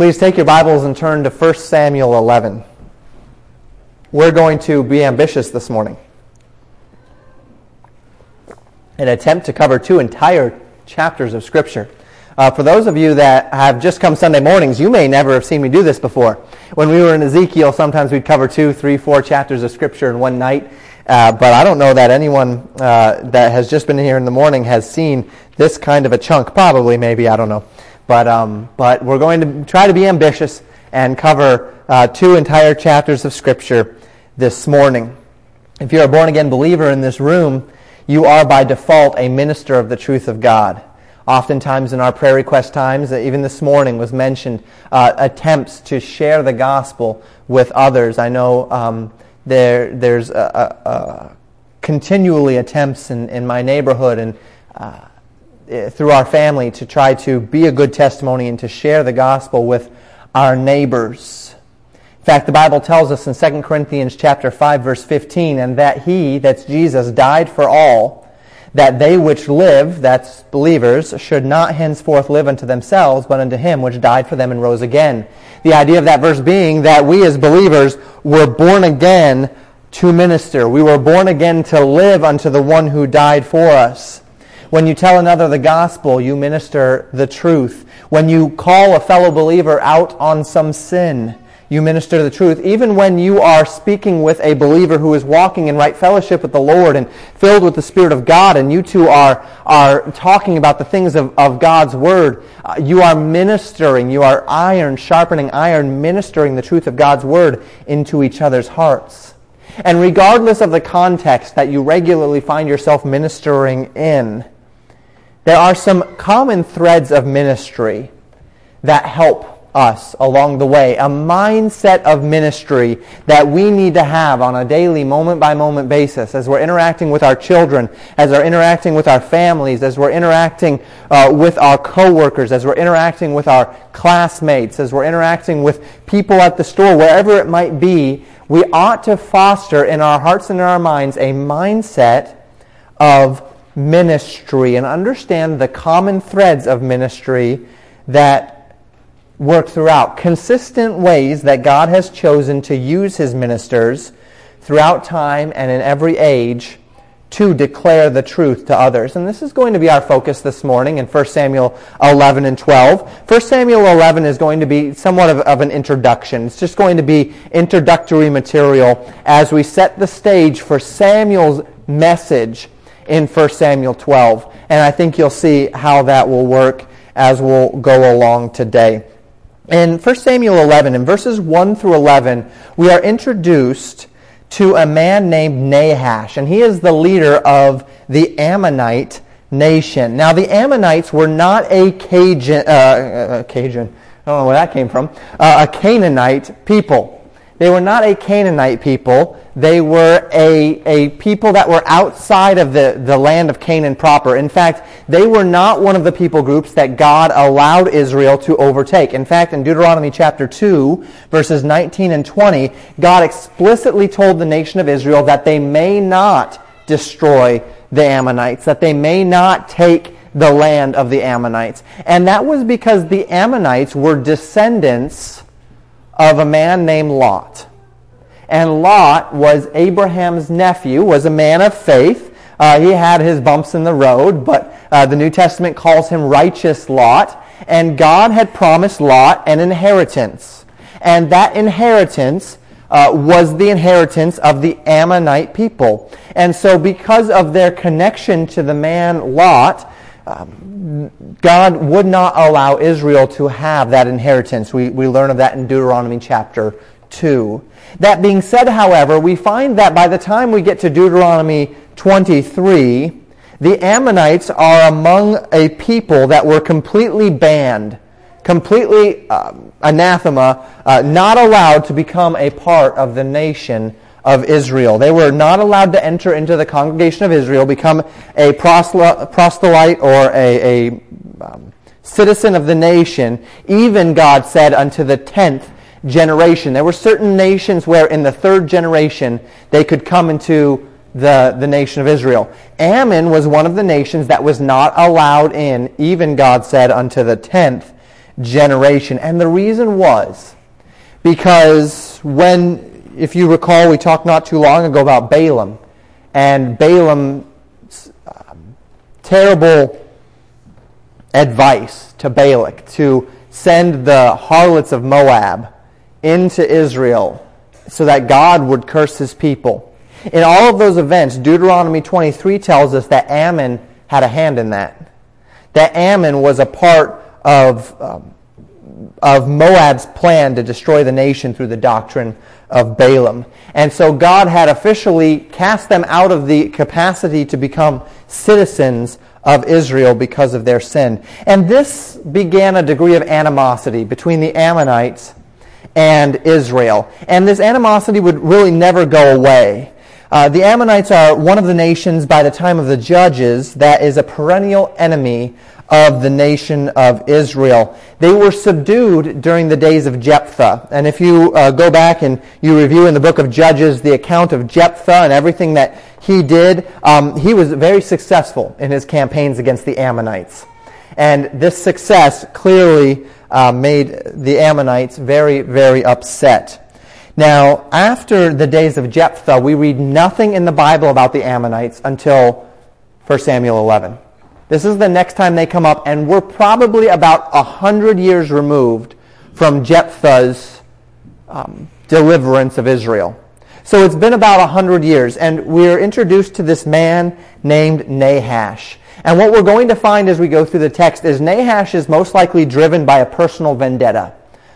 Please take your Bibles and turn to 1 Samuel 11. We're going to be ambitious this morning and attempt to cover two entire chapters of Scripture. Uh, for those of you that have just come Sunday mornings, you may never have seen me do this before. When we were in Ezekiel, sometimes we'd cover two, three, four chapters of Scripture in one night. Uh, but I don't know that anyone uh, that has just been here in the morning has seen this kind of a chunk. Probably, maybe, I don't know. But, um, but we're going to try to be ambitious and cover uh, two entire chapters of Scripture this morning. If you're a born again believer in this room, you are by default a minister of the truth of God. Oftentimes in our prayer request times, even this morning was mentioned uh, attempts to share the gospel with others. I know um, there, there's a, a, a continually attempts in, in my neighborhood and uh, uh, Uh, through our family to try to be a good testimony and to share the gospel with our neighbors. In fact, the Bible tells us in 2 Corinthians chapter 5 verse 15, and that he, that's Jesus, died for all, that they which live, that's believers, should not henceforth live unto themselves, but unto him which died for them and rose again. The idea of that verse being that we as believers were born again to minister. We were born again to live unto the one who died for us. When you tell another the gospel, you minister the truth. When you call a fellow believer out on some sin, you minister the truth. Even when you are speaking with a believer who is walking in right fellowship with the Lord and filled with the Spirit of God, and you two are, are talking about the things of, of God's Word, uh, you are ministering, you are iron, sharpening iron, ministering the truth of God's Word into each other's hearts. And regardless of the context that you regularly find yourself ministering in, there are some common threads of ministry that help us along the way, a mindset of ministry that we need to have on a daily, moment by moment basis as we're interacting with our children, as we're interacting with our families, as we're interacting uh, with our coworkers, as we're interacting with our classmates, as we're interacting with people at the store, wherever it might be, we ought to foster in our hearts and in our minds a mindset of ministry and understand the common threads of ministry that work throughout. Consistent ways that God has chosen to use his ministers throughout time and in every age to declare the truth to others. And this is going to be our focus this morning in 1 Samuel 11 and 12. 1 Samuel 11 is going to be somewhat of, of, an introduction. It's just going to be introductory material as we set the stage for Samuel's message in 1 Samuel 12. And I think you'll see how that will work as we'll go along today. In 1 Samuel 11, in verses 1 through 11, we are introduced to a man named Nahash, and he is the leader of the Ammonite nation. Now, the Ammonites were not a Cajun, uh, uh Cajun, I don't know where that came from, uh, a Canaanite people. They were not a Canaanite people. They were a, a people that were outside of the, the land of Canaan proper. In fact, they were not one of the people groups that God allowed Israel to overtake. In fact, in Deuteronomy chapter 2, verses 19 and 20, God explicitly told the nation of Israel that they may not destroy the Ammonites, that they may not take the land of the Ammonites. And that was because the Ammonites were descendants of a man named Lot. And Lot was Abraham's nephew, was a man of faith. Uh, he had his bumps in the road, but uh, the New Testament calls him righteous Lot. And God had promised Lot an inheritance. And that inheritance uh, was the inheritance of the Ammonite people. And so because of their connection to the man Lot, um, God would not allow Israel to have that inheritance. We, we learn of that in Deuteronomy chapter 2. That being said, however, we find that by the time we get to Deuteronomy 23, the Ammonites are among a people that were completely banned, completely uh, anathema, uh, not allowed to become a part of the nation of Israel. They were not allowed to enter into the congregation of Israel, become a proselyte or a, a um, citizen of the nation, even God said unto the tenth generation. There were certain nations where in the third generation they could come into the, the nation of Israel. Ammon was one of the nations that was not allowed in, even God said unto the tenth generation. And the reason was because when, if you recall, we talked not too long ago about Balaam and Balaam's um, terrible advice to Balak to send the harlots of Moab into Israel so that God would curse his people. In all of those events, Deuteronomy 23 tells us that Ammon had a hand in that. That Ammon was a part of, um, of Moab's plan to destroy the nation through the doctrine of Balaam. And so God had officially cast them out of the capacity to become citizens of Israel because of their sin. And this began a degree of animosity between the Ammonites and Israel. And this animosity would really never go away. Uh, the Ammonites are one of the nations by the time of the judges that is a perennial enemy of the nation of Israel. They were subdued during the days of Jephthah. And if you uh, go back and you review in the book of Judges the account of Jephthah and everything that he did, um, he was very successful in his campaigns against the Ammonites. And this success clearly uh, made the Ammonites very, very upset. Now, after the days of Jephthah, we read nothing in the Bible about the Ammonites until 1 Samuel 11. This is the next time they come up, and we're probably about a hundred years removed from Jephthah's um, deliverance of Israel. So it's been about a hundred years, and we're introduced to this man named Nahash. And what we're going to find as we go through the text is Nahash is most likely driven by a personal vendetta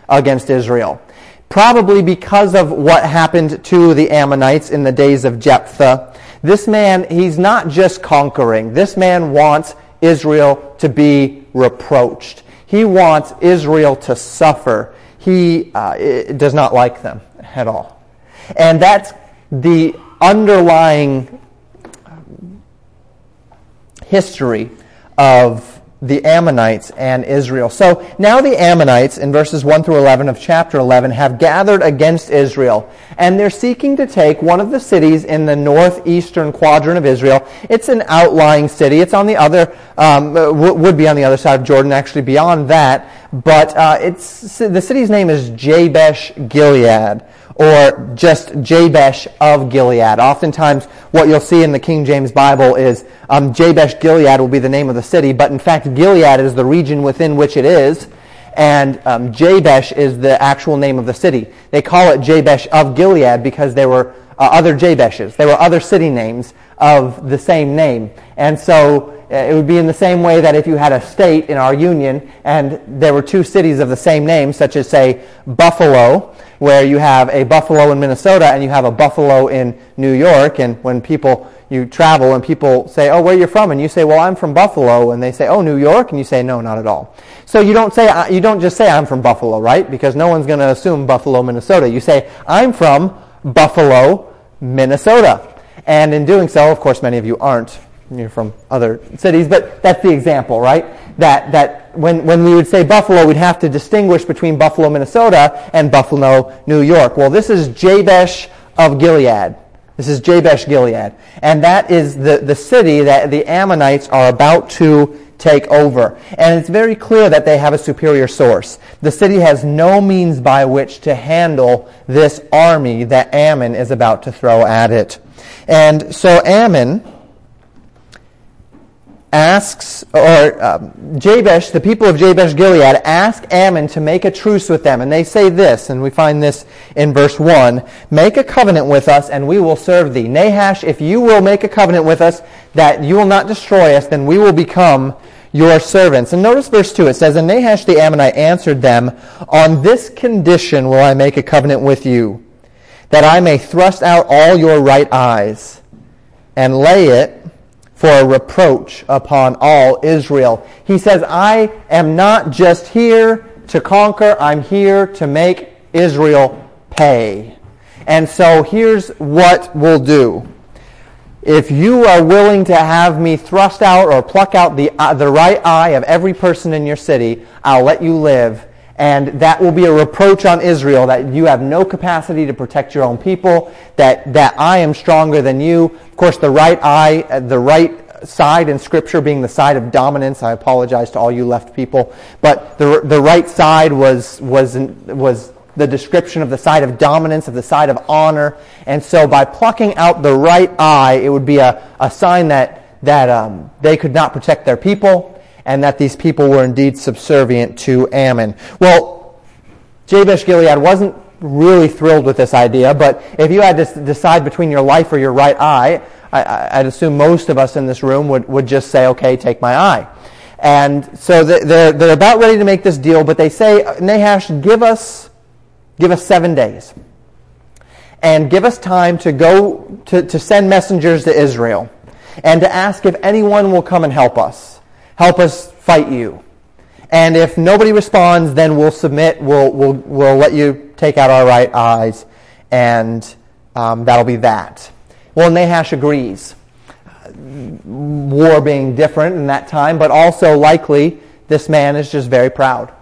against Israel probably because of what happened to the Ammonites in the days of Jephthah. This man, he's not just conquering. This man wants Israel to be reproached. He wants Israel to suffer. He uh, does not like them at all. And that's the underlying history of the Ammonites and Israel. So now the Ammonites, in verses 1 through 11 of chapter 11, have gathered against Israel, and they're seeking to take one of the cities in the northeastern quadrant of Israel. It's an outlying city. It's on the other, um, would be on the other side of Jordan, actually beyond that, but uh, it's, the city's name is Jabesh Gilead or just Jabesh of Gilead. Oftentimes, what you'll see in the King James Bible is um, Jabesh Gilead will be the name of the city, but in fact, Gilead is the region within which it is, and um, Jabesh is the actual name of the city. They call it Jabesh of Gilead because there were uh, other Jabeshes. There were other city names of the same name. And so it would be in the same way that if you had a state in our union and there were two cities of the same name, such as, say, Buffalo, where you have a Buffalo in Minnesota and you have a Buffalo in New York, and when people you travel and people say, "Oh, where are you from?" and you say, "Well, I'm from Buffalo," and they say, "Oh, New York," and you say, "No, not at all." So you don't say uh, you don't just say I'm from Buffalo, right? Because no one's going to assume Buffalo, Minnesota. You say I'm from Buffalo, Minnesota, and in doing so, of course, many of you aren't. You're from other cities, but that's the example, right? That that when when we would say Buffalo, we'd have to distinguish between Buffalo, Minnesota, and Buffalo, New York. Well, this is Jabesh of Gilead. This is Jabesh Gilead. And that is the, the city that the Ammonites are about to take over. And it's very clear that they have a superior source. The city has no means by which to handle this army that Ammon is about to throw at it. And so Ammon asks, or um, Jabesh, the people of Jabesh Gilead, ask Ammon to make a truce with them. And they say this, and we find this in verse 1 Make a covenant with us, and we will serve thee. Nahash, if you will make a covenant with us that you will not destroy us, then we will become your servants. And notice verse 2. It says, And Nahash the Ammonite answered them, On this condition will I make a covenant with you, that I may thrust out all your right eyes, and lay it for a reproach upon all Israel. He says, I am not just here to conquer, I'm here to make Israel pay. And so here's what we'll do. If you are willing to have me thrust out or pluck out the, uh, the right eye of every person in your city, I'll let you live. And that will be a reproach on Israel that you have no capacity to protect your own people, that, that I am stronger than you. Of course, the right eye, uh, the right side in Scripture being the side of dominance. I apologize to all you left people, but the the right side was was was the description of the side of dominance, of the side of honor. And so by plucking out the right eye, it would be a, a sign that, that um, they could not protect their people and that these people were indeed subservient to Ammon. Well, Jabesh Gilead wasn't really thrilled with this idea, but if you had to decide between your life or your right eye, I, would assume most of us in this room would, would just say, okay, take my eye. And so they're, they're about ready to make this deal, but they say, uh, Nahash, give us Give us seven days. And give us time to go to, to send messengers to Israel and to ask if anyone will come and help us. Help us fight you. And if nobody responds, then we'll submit. We'll, we'll, we'll let you take out our right eyes, and um, that'll be that. Well, Nahash agrees. War being different in that time, but also likely this man is just very proud.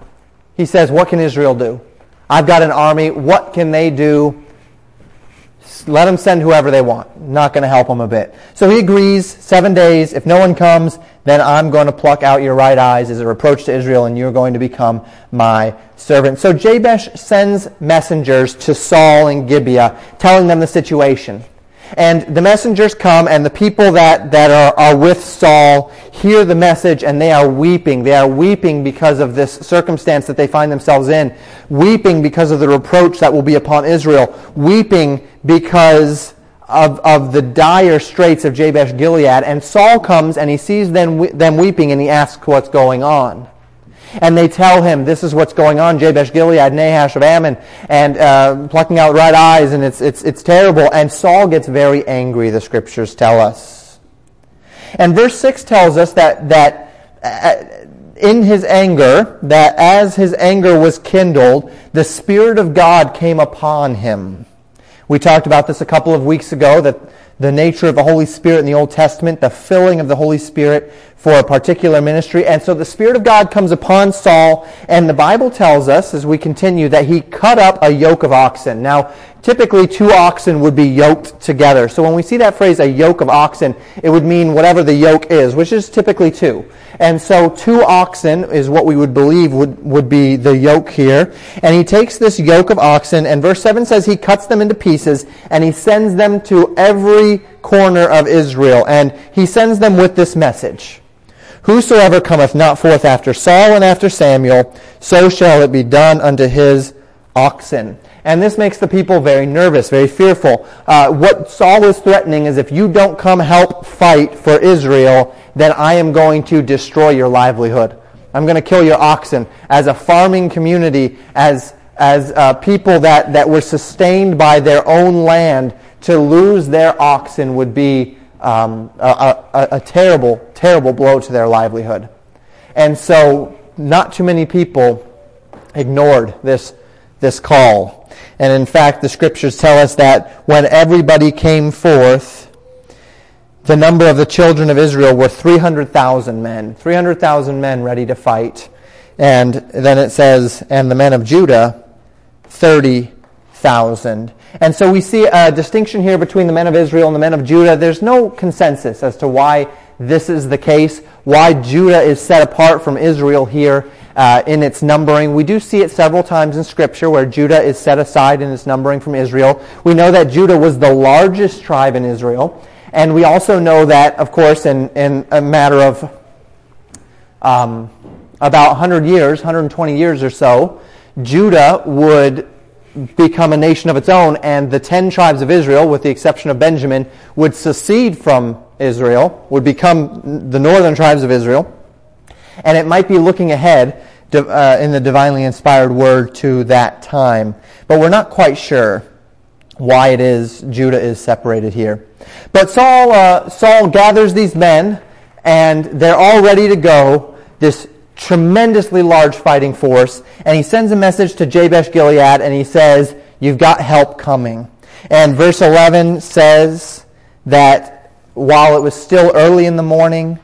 He says, What can Israel do? I've got an army. What can they do? Let them send whoever they want. Not going to help them a bit. So he agrees, seven days. If no one comes, then I'm going to pluck out your right eyes as a reproach to Israel, and you're going to become my servant. So Jabesh sends messengers to Saul and Gibeah, telling them the situation. And the messengers come, and the people that, that are, are with Saul hear the message, and they are weeping. They are weeping because of this circumstance that they find themselves in, weeping because of the reproach that will be upon Israel, weeping because of, of the dire straits of Jabesh Gilead. And Saul comes, and he sees them, them weeping, and he asks what's going on and they tell him, this is what's going on, Jabesh Gilead, Nahash of Ammon, and uh, plucking out right eyes, and it's, it's, it's terrible. And Saul gets very angry, the scriptures tell us. And verse 6 tells us that, that uh, in his anger, that as his anger was kindled, the Spirit of God came upon him. We talked about this a couple of weeks ago, that the nature of the Holy Spirit in the Old Testament, the filling of the Holy Spirit for a particular ministry. And so the Spirit of God comes upon Saul, and the Bible tells us, as we continue, that he cut up a yoke of oxen. Now, typically two oxen would be yoked together. So when we see that phrase, a yoke of oxen, it would mean whatever the yoke is, which is typically two. And so two oxen is what we would believe would, would be the yoke here. And he takes this yoke of oxen, and verse 7 says he cuts them into pieces, and he sends them to every corner of Israel. And he sends them with this message. Whosoever cometh not forth after Saul and after Samuel, so shall it be done unto his oxen. And this makes the people very nervous, very fearful. Uh, what Saul is threatening is if you don't come help fight for Israel, then I am going to destroy your livelihood. I'm going to kill your oxen. As a farming community, as, as uh, people that, that were sustained by their own land, to lose their oxen would be um, a, a, a terrible, terrible blow to their livelihood. And so, not too many people ignored this, this call. And in fact, the scriptures tell us that when everybody came forth, the number of the children of Israel were 300,000 men. 300,000 men ready to fight. And then it says, and the men of Judah, 30,000. And so we see a distinction here between the men of Israel and the men of Judah. There's no consensus as to why this is the case, why Judah is set apart from Israel here uh, in its numbering. We do see it several times in Scripture where Judah is set aside in its numbering from Israel. We know that Judah was the largest tribe in Israel. And we also know that, of course, in, in a matter of um, about 100 years, 120 years or so, Judah would become a nation of its own, and the ten tribes of Israel, with the exception of Benjamin, would secede from Israel, would become the northern tribes of Israel. And it might be looking ahead uh, in the divinely inspired word to that time. But we're not quite sure why it is Judah is separated here. But Saul, uh, Saul gathers these men, and they're all ready to go. This tremendously large fighting force, and he sends a message to Jabesh Gilead, and he says, "You've got help coming." And verse 11 says that while it was still early in the morning,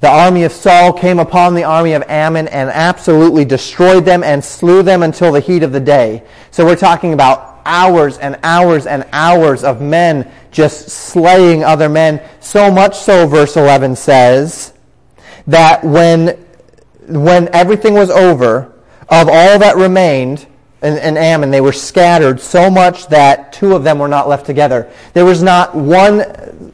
the army of Saul came upon the army of Ammon and absolutely destroyed them and slew them until the heat of the day. So we're talking about hours and hours and hours of men just slaying other men. So much so, verse 11 says, that when, when everything was over, of all that remained in, in Ammon, they were scattered so much that two of them were not left together. There was not one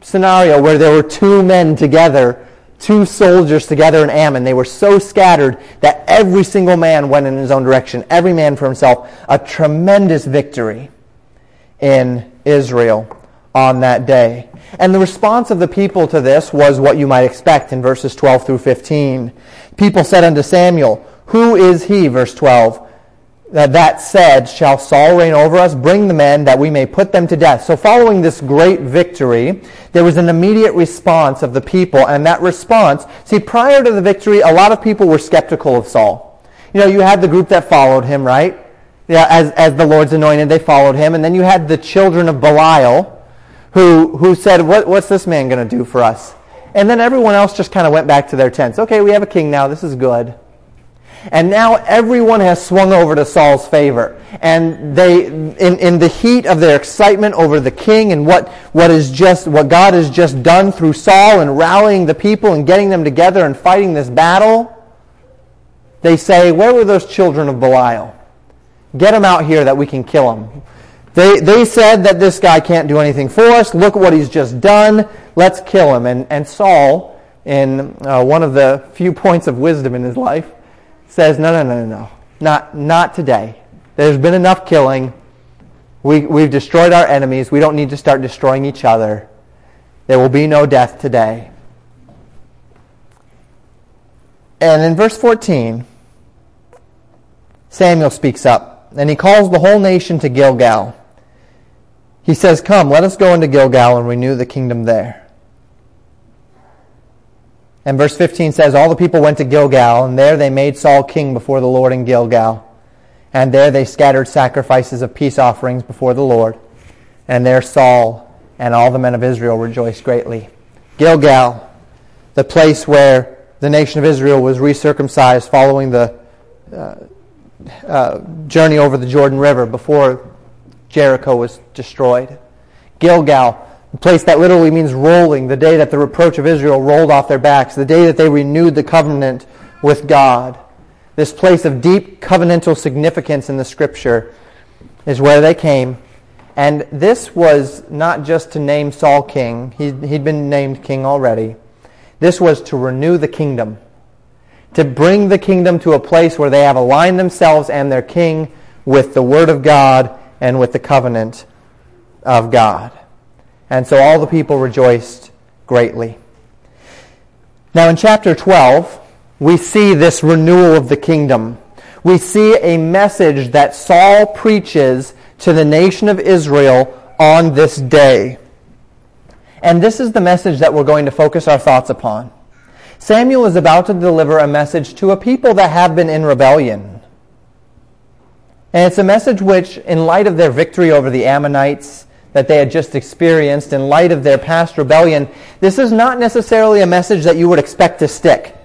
scenario where there were two men together two soldiers together in Ammon. They were so scattered that every single man went in his own direction, every man for himself. A tremendous victory in Israel on that day. And the response of the people to this was what you might expect in verses 12 through 15. People said unto Samuel, Who is he, verse 12, that that said, Shall Saul reign over us? Bring the men that we may put them to death. So following this great victory, there was an immediate response of the people, and that response, see, prior to the victory, a lot of people were skeptical of Saul. You know, you had the group that followed him, right? Yeah, as, as the Lord's anointed, they followed him. And then you had the children of Belial, who, who said, what, what's this man going to do for us? And then everyone else just kind of went back to their tents. Okay, we have a king now. This is good. And now everyone has swung over to Saul's favor. And they, in, in the heat of their excitement over the king and what, what is just, what God has just done through Saul and rallying the people and getting them together and fighting this battle, they say, where were those children of Belial? Get them out here that we can kill them. They, they said that this guy can't do anything for us. Look at what he's just done. Let's kill him. And, and Saul, in uh, one of the few points of wisdom in his life, says, no, no, no, no, no. Not, not today. There's been enough killing. We, we've destroyed our enemies. We don't need to start destroying each other. There will be no death today. And in verse 14, Samuel speaks up, and he calls the whole nation to Gilgal. He says, Come, let us go into Gilgal and renew the kingdom there. And verse 15 says, All the people went to Gilgal, and there they made Saul king before the Lord in Gilgal. And there they scattered sacrifices of peace offerings before the Lord. And there Saul and all the men of Israel rejoiced greatly. Gilgal, the place where the nation of Israel was recircumcised following the uh, uh, journey over the Jordan River before Jericho was destroyed. Gilgal, a place that literally means rolling, the day that the reproach of Israel rolled off their backs, the day that they renewed the covenant with God. This place of deep covenantal significance in the scripture is where they came. And this was not just to name Saul king, he, he'd been named king already. This was to renew the kingdom, to bring the kingdom to a place where they have aligned themselves and their king with the word of God and with the covenant of God. And so all the people rejoiced greatly. Now in chapter 12, we see this renewal of the kingdom. We see a message that Saul preaches to the nation of Israel on this day. And this is the message that we're going to focus our thoughts upon. Samuel is about to deliver a message to a people that have been in rebellion. And it's a message which, in light of their victory over the Ammonites, that they had just experienced in light of their past rebellion, this is not necessarily a message that you would expect to stick.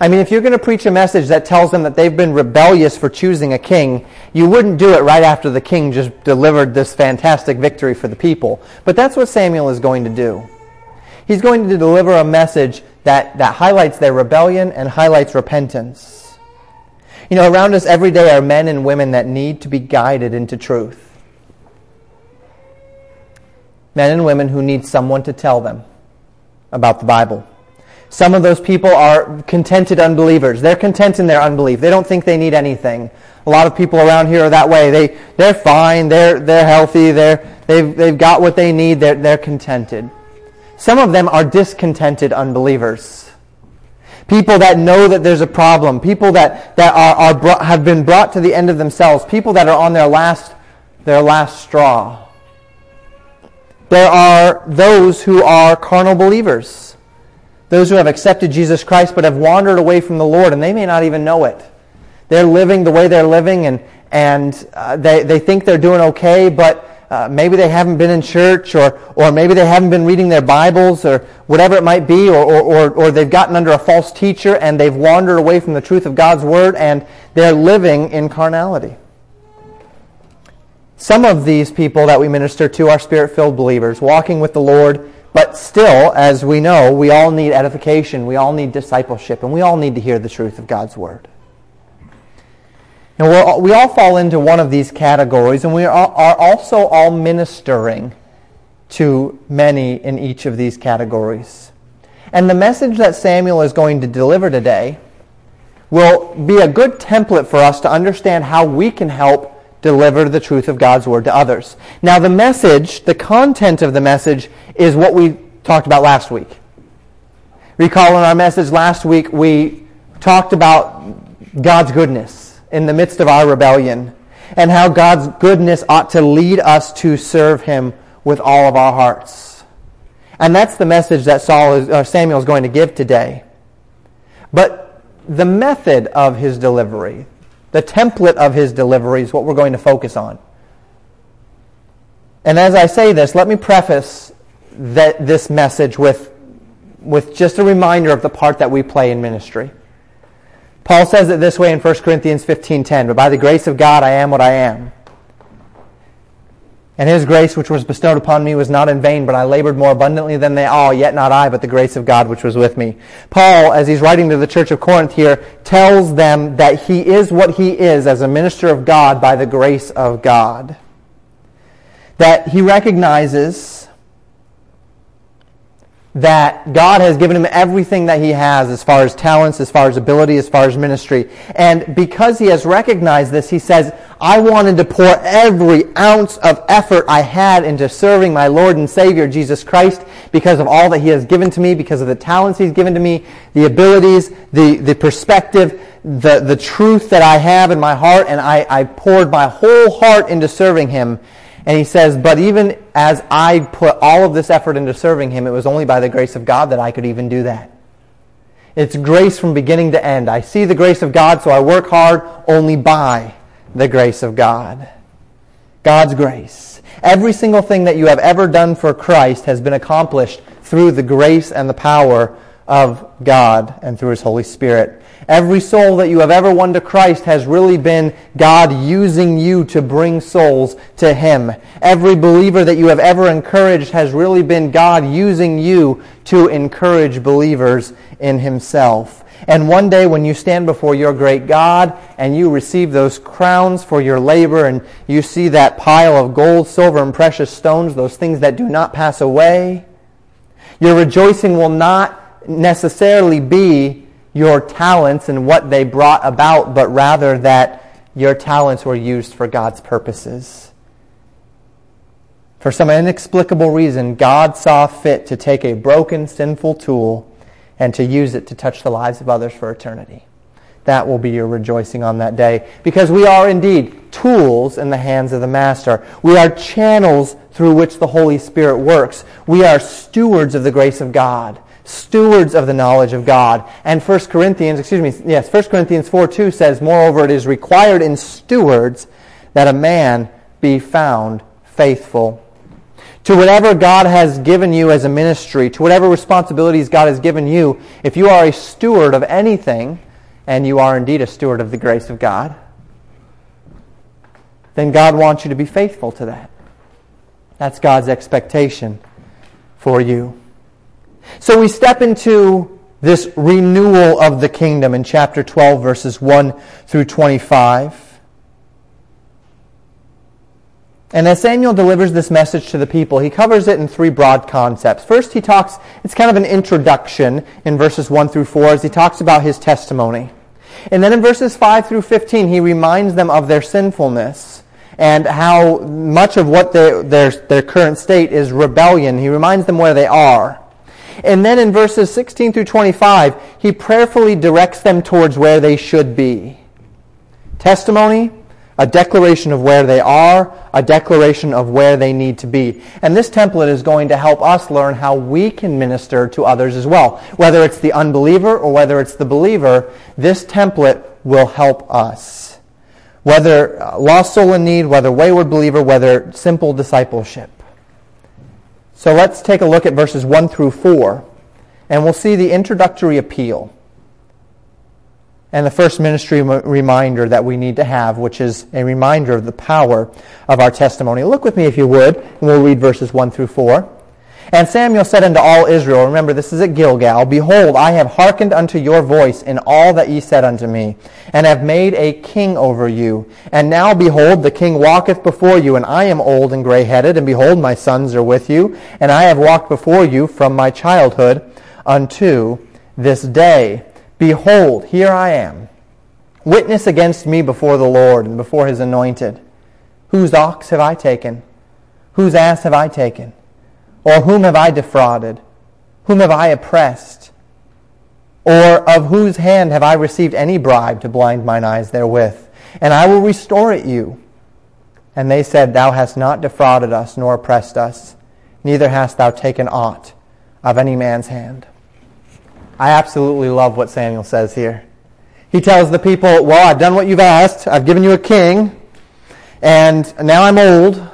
I mean, if you're going to preach a message that tells them that they've been rebellious for choosing a king, you wouldn't do it right after the king just delivered this fantastic victory for the people. But that's what Samuel is going to do. He's going to deliver a message that, that highlights their rebellion and highlights repentance. You know, around us every day are men and women that need to be guided into truth men and women who need someone to tell them about the Bible. Some of those people are contented unbelievers. They're content in their unbelief. They don't think they need anything. A lot of people around here are that way. They, they're fine. They're, they're healthy. They're, they've, they've got what they need. They're, they're contented. Some of them are discontented unbelievers. People that know that there's a problem. People that, that are, are brought, have been brought to the end of themselves. People that are on their last, their last straw. There are those who are carnal believers, those who have accepted Jesus Christ but have wandered away from the Lord, and they may not even know it. They're living the way they're living, and, and uh, they, they think they're doing okay, but uh, maybe they haven't been in church, or, or maybe they haven't been reading their Bibles, or whatever it might be, or, or, or, or they've gotten under a false teacher and they've wandered away from the truth of God's Word, and they're living in carnality. Some of these people that we minister to are spirit filled believers, walking with the Lord, but still, as we know, we all need edification, we all need discipleship, and we all need to hear the truth of God's Word. We're, we all fall into one of these categories, and we are also all ministering to many in each of these categories. And the message that Samuel is going to deliver today will be a good template for us to understand how we can help deliver the truth of God's word to others. Now, the message, the content of the message, is what we talked about last week. Recall in our message last week, we talked about God's goodness in the midst of our rebellion and how God's goodness ought to lead us to serve Him with all of our hearts. And that's the message that Saul is, uh, Samuel is going to give today. But the method of his delivery, the template of his delivery is what we're going to focus on. And as I say this, let me preface that, this message with, with just a reminder of the part that we play in ministry. Paul says it this way in 1 Corinthians 15:10, "But by the grace of God I am what I am." And his grace which was bestowed upon me was not in vain, but I labored more abundantly than they all, yet not I, but the grace of God which was with me. Paul, as he's writing to the church of Corinth here, tells them that he is what he is as a minister of God by the grace of God. That he recognizes that God has given him everything that he has as far as talents, as far as ability, as far as ministry. And because he has recognized this, he says, I wanted to pour every ounce of effort I had into serving my Lord and Savior, Jesus Christ, because of all that he has given to me, because of the talents he's given to me, the abilities, the, the perspective, the, the truth that I have in my heart, and I, I poured my whole heart into serving him. And he says, But even as I put all of this effort into serving him, it was only by the grace of God that I could even do that. It's grace from beginning to end. I see the grace of God, so I work hard only by the grace of God. God's grace. Every single thing that you have ever done for Christ has been accomplished through the grace and the power of God and through His Holy Spirit. Every soul that you have ever won to Christ has really been God using you to bring souls to Him. Every believer that you have ever encouraged has really been God using you to encourage believers in Himself. And one day when you stand before your great God and you receive those crowns for your labor and you see that pile of gold, silver, and precious stones, those things that do not pass away, your rejoicing will not necessarily be your talents and what they brought about, but rather that your talents were used for God's purposes. For some inexplicable reason, God saw fit to take a broken, sinful tool and to use it to touch the lives of others for eternity. That will be your rejoicing on that day. Because we are indeed tools in the hands of the Master. We are channels through which the Holy Spirit works. We are stewards of the grace of God stewards of the knowledge of God. And 1 Corinthians, excuse me, yes, 1 Corinthians 4 2 says, Moreover, it is required in stewards that a man be found faithful. To whatever God has given you as a ministry, to whatever responsibilities God has given you, if you are a steward of anything, and you are indeed a steward of the grace of God, then God wants you to be faithful to that. That's God's expectation for you. So we step into this renewal of the kingdom in chapter 12, verses 1 through 25. And as Samuel delivers this message to the people, he covers it in three broad concepts. First, he talks, it's kind of an introduction in verses 1 through 4 as he talks about his testimony. And then in verses 5 through 15, he reminds them of their sinfulness and how much of what their, their, their current state is rebellion. He reminds them where they are. And then in verses 16 through 25, he prayerfully directs them towards where they should be. Testimony, a declaration of where they are, a declaration of where they need to be. And this template is going to help us learn how we can minister to others as well. Whether it's the unbeliever or whether it's the believer, this template will help us. Whether uh, lost soul in need, whether wayward believer, whether simple discipleship. So let's take a look at verses 1 through 4, and we'll see the introductory appeal. and the first ministry reminder that we need to have, which is a reminder of the power of our testimony. Look with me, if you would, and we'll read verses 1 through 4. And Samuel said unto all Israel, remember this is at Gilgal, Behold, I have hearkened unto your voice in all that ye said unto me, and have made a king over you. And now, behold, the king walketh before you, and I am old and grey-headed, and behold, my sons are with you, and I have walked before you from my childhood unto this day. Behold, here I am. Witness against me before the Lord and before his anointed. Whose ox have I taken? Whose ass have I taken? Or whom have I defrauded? Whom have I oppressed? Or of whose hand have I received any bribe to blind mine eyes therewith? And I will restore it you. And they said, Thou hast not defrauded us, nor oppressed us, neither hast thou taken aught of any man's hand. I absolutely love what Samuel says here. He tells the people, Well, I've done what you've asked. I've given you a king. And now I'm old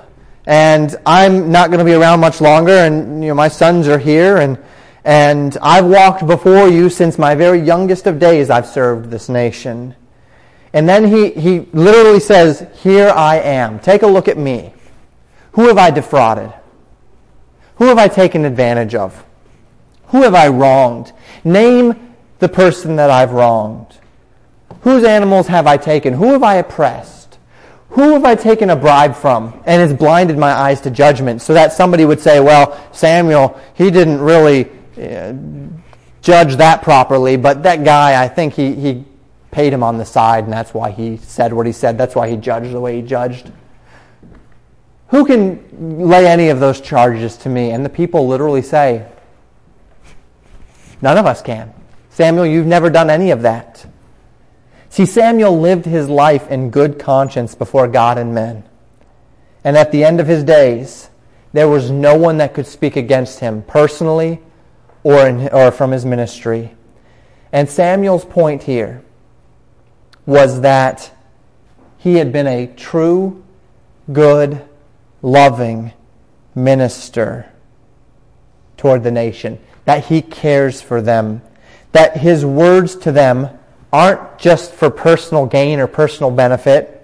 and I'm not going to be around much longer, and you know my sons are here, and and I've walked before you since my very youngest of days. I've served this nation, and then he he literally says, "Here I am. Take a look at me. Who have I defrauded? Who have I taken advantage of? Who have I wronged? Name the person that I've wronged. Whose animals have I taken? Who have I oppressed?" Who have I taken a bribe from and has blinded my eyes to judgment so that somebody would say, well, Samuel, he didn't really uh, judge that properly, but that guy, I think he, he paid him on the side and that's why he said what he said. That's why he judged the way he judged. Who can lay any of those charges to me? And the people literally say, none of us can. Samuel, you've never done any of that. See, Samuel lived his life in good conscience before God and men. And at the end of his days, there was no one that could speak against him personally or, in, or from his ministry. And Samuel's point here was that he had been a true, good, loving minister toward the nation, that he cares for them, that his words to them aren't just for personal gain or personal benefit.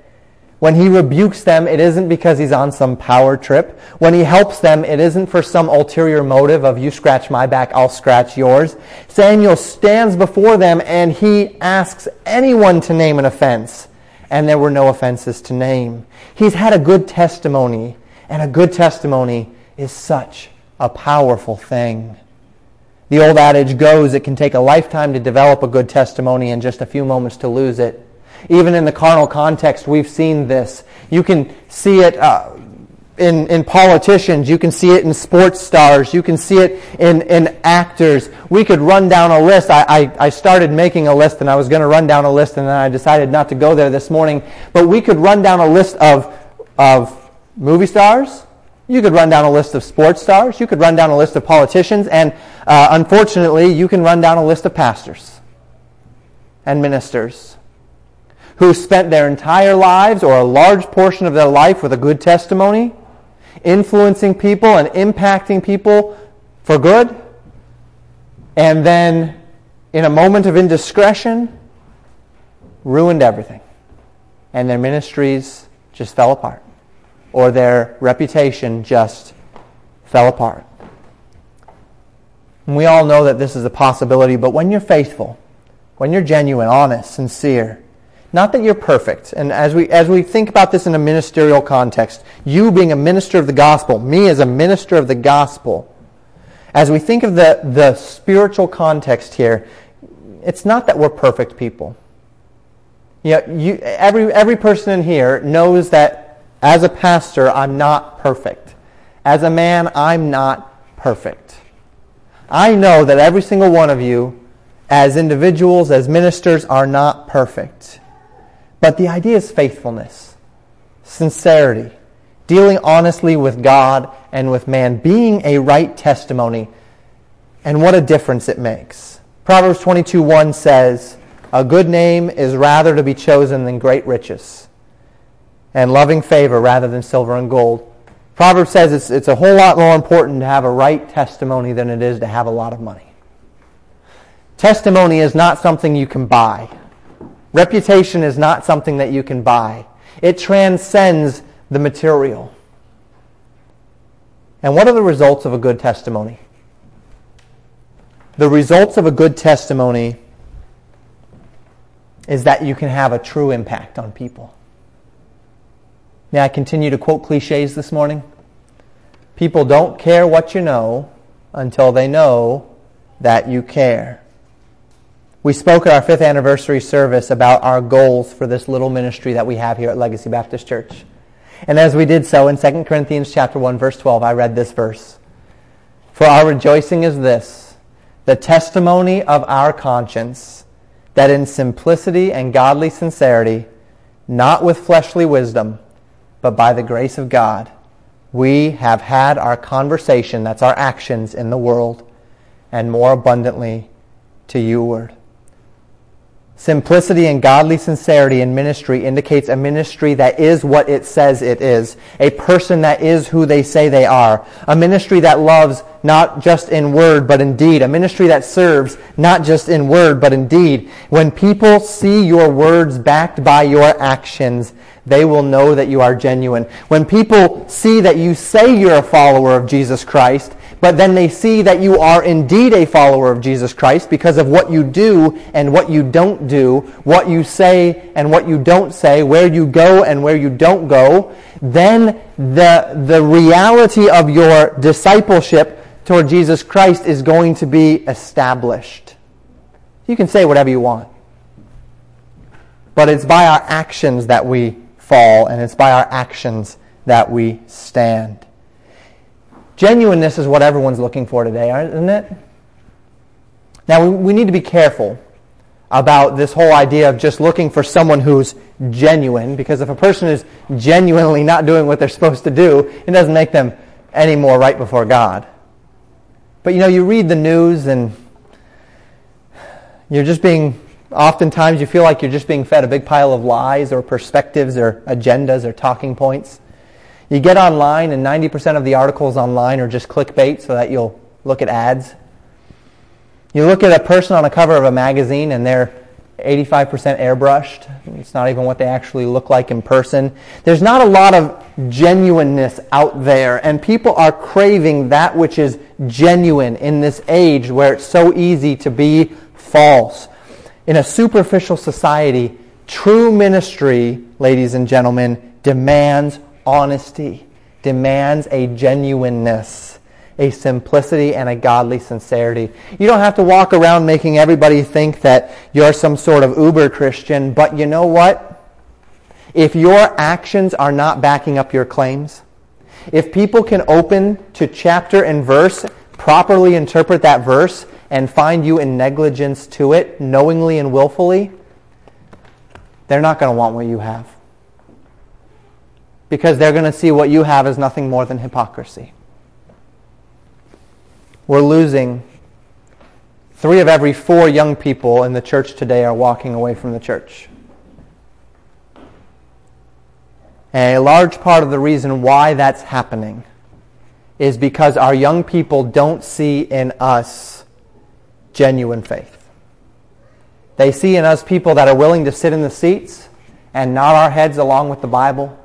When he rebukes them, it isn't because he's on some power trip. When he helps them, it isn't for some ulterior motive of you scratch my back, I'll scratch yours. Samuel stands before them and he asks anyone to name an offense. And there were no offenses to name. He's had a good testimony, and a good testimony is such a powerful thing. The old adage goes, it can take a lifetime to develop a good testimony and just a few moments to lose it. Even in the carnal context, we've seen this. You can see it uh, in, in politicians. You can see it in sports stars. You can see it in, in actors. We could run down a list. I, I, I started making a list and I was going to run down a list and then I decided not to go there this morning. But we could run down a list of, of movie stars, you could run down a list of sports stars. You could run down a list of politicians. And uh, unfortunately, you can run down a list of pastors and ministers who spent their entire lives or a large portion of their life with a good testimony, influencing people and impacting people for good. And then, in a moment of indiscretion, ruined everything. And their ministries just fell apart or their reputation just fell apart. And we all know that this is a possibility, but when you're faithful, when you're genuine, honest, sincere, not that you're perfect, and as we, as we think about this in a ministerial context, you being a minister of the gospel, me as a minister of the gospel, as we think of the, the spiritual context here, it's not that we're perfect people. You know, you, every, every person in here knows that as a pastor, I'm not perfect. As a man, I'm not perfect. I know that every single one of you, as individuals, as ministers, are not perfect. But the idea is faithfulness, sincerity, dealing honestly with God and with man, being a right testimony, and what a difference it makes. Proverbs 22:1 says, "A good name is rather to be chosen than great riches." And loving favor rather than silver and gold. Proverbs says it's, it's a whole lot more important to have a right testimony than it is to have a lot of money. Testimony is not something you can buy. Reputation is not something that you can buy. It transcends the material. And what are the results of a good testimony? The results of a good testimony is that you can have a true impact on people. May I continue to quote cliches this morning? People don't care what you know until they know that you care. We spoke at our fifth anniversary service about our goals for this little ministry that we have here at Legacy Baptist Church. And as we did so in 2 Corinthians chapter 1 verse 12, I read this verse. For our rejoicing is this, the testimony of our conscience, that in simplicity and godly sincerity, not with fleshly wisdom, but by the grace of God, we have had our conversation, that's our actions in the world, and more abundantly to you word. Simplicity and godly sincerity in ministry indicates a ministry that is what it says it is. A person that is who they say they are. A ministry that loves not just in word but in deed. A ministry that serves not just in word but in deed. When people see your words backed by your actions, they will know that you are genuine. When people see that you say you're a follower of Jesus Christ, but then they see that you are indeed a follower of Jesus Christ because of what you do and what you don't do, what you say and what you don't say, where you go and where you don't go, then the, the reality of your discipleship toward Jesus Christ is going to be established. You can say whatever you want. But it's by our actions that we fall, and it's by our actions that we stand. Genuineness is what everyone's looking for today, isn't it? Now, we need to be careful about this whole idea of just looking for someone who's genuine, because if a person is genuinely not doing what they're supposed to do, it doesn't make them any more right before God. But you know, you read the news and you're just being, oftentimes you feel like you're just being fed a big pile of lies or perspectives or agendas or talking points. You get online, and 90% of the articles online are just clickbait so that you'll look at ads. You look at a person on a cover of a magazine, and they're 85% airbrushed. It's not even what they actually look like in person. There's not a lot of genuineness out there, and people are craving that which is genuine in this age where it's so easy to be false. In a superficial society, true ministry, ladies and gentlemen, demands honesty, demands a genuineness, a simplicity, and a godly sincerity. You don't have to walk around making everybody think that you're some sort of uber Christian, but you know what? If your actions are not backing up your claims, if people can open to chapter and verse, properly interpret that verse, and find you in negligence to it, knowingly and willfully, they're not going to want what you have because they're going to see what you have as nothing more than hypocrisy. We're losing. Three of every four young people in the church today are walking away from the church. And a large part of the reason why that's happening is because our young people don't see in us genuine faith. They see in us people that are willing to sit in the seats and nod our heads along with the Bible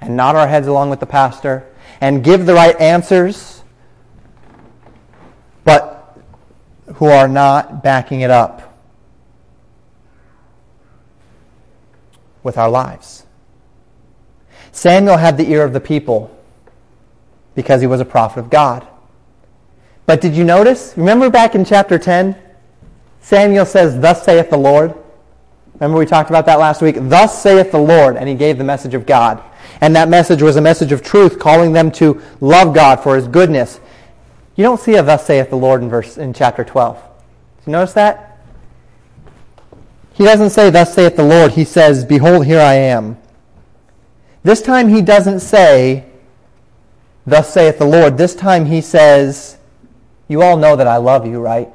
and nod our heads along with the pastor and give the right answers, but who are not backing it up with our lives. Samuel had the ear of the people because he was a prophet of God. But did you notice? Remember back in chapter 10? Samuel says, Thus saith the Lord. Remember we talked about that last week? Thus saith the Lord, and he gave the message of God. And that message was a message of truth, calling them to love God for his goodness. You don't see a thus saith the Lord in verse in chapter 12. Did you notice that? He doesn't say thus saith the Lord. He says, Behold, here I am. This time he doesn't say, Thus saith the Lord. This time he says, You all know that I love you, right?